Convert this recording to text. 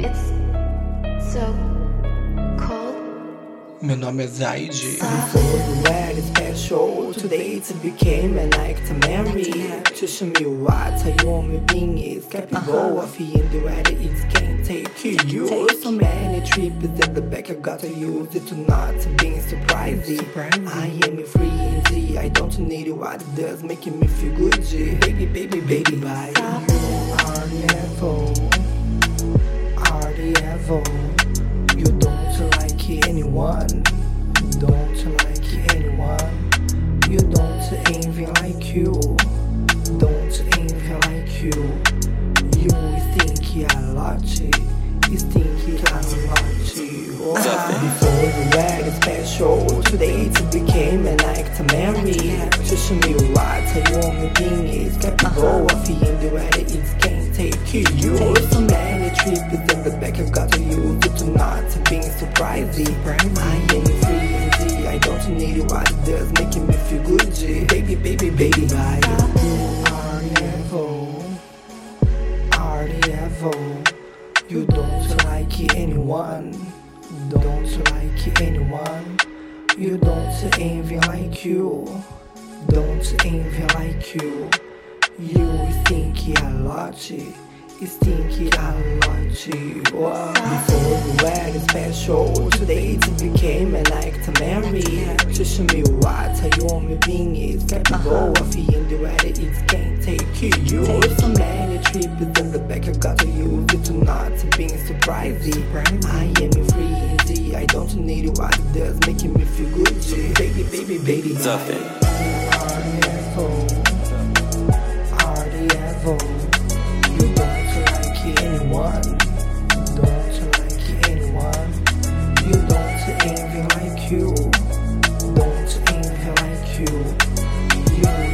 It's so cold. Meu nome é Zayd. Before you were special, today it became a like to marry. Just me what a want me being is capable uh-huh. of in the way it can take you. So many trips that the back, I gotta use it to not being surprising. I am free and I don't need what does, making me feel good. Baby, baby, baby, bye. Level. You don't like anyone, don't like anyone. You don't envy like you, don't envy like you. You think a lot, you think a lot. Before you were special, today it became an act to marry. Just me what you want me being is capable of in the way it can take you. Many in the back, I've got to use it to not being surprising. I am free and. I don't need what it making me feel good. G. Baby, baby, baby, bye. You the evil. You don't like anyone, don't like anyone. You don't envy like you, don't envy like you. You think a lot, you think a lot. Wow. Before you were special, today it became an act to marry. Just show me what you want me being is capable of in the way it can't take you. So many trips in the back, I gotta use it to not being surprising. I am free and. I don't need it what it does, making me feel good. Baby, baby, baby. The evil, are the evil anyone. Don't like anyone. You don't envy like you. Don't envy like you. You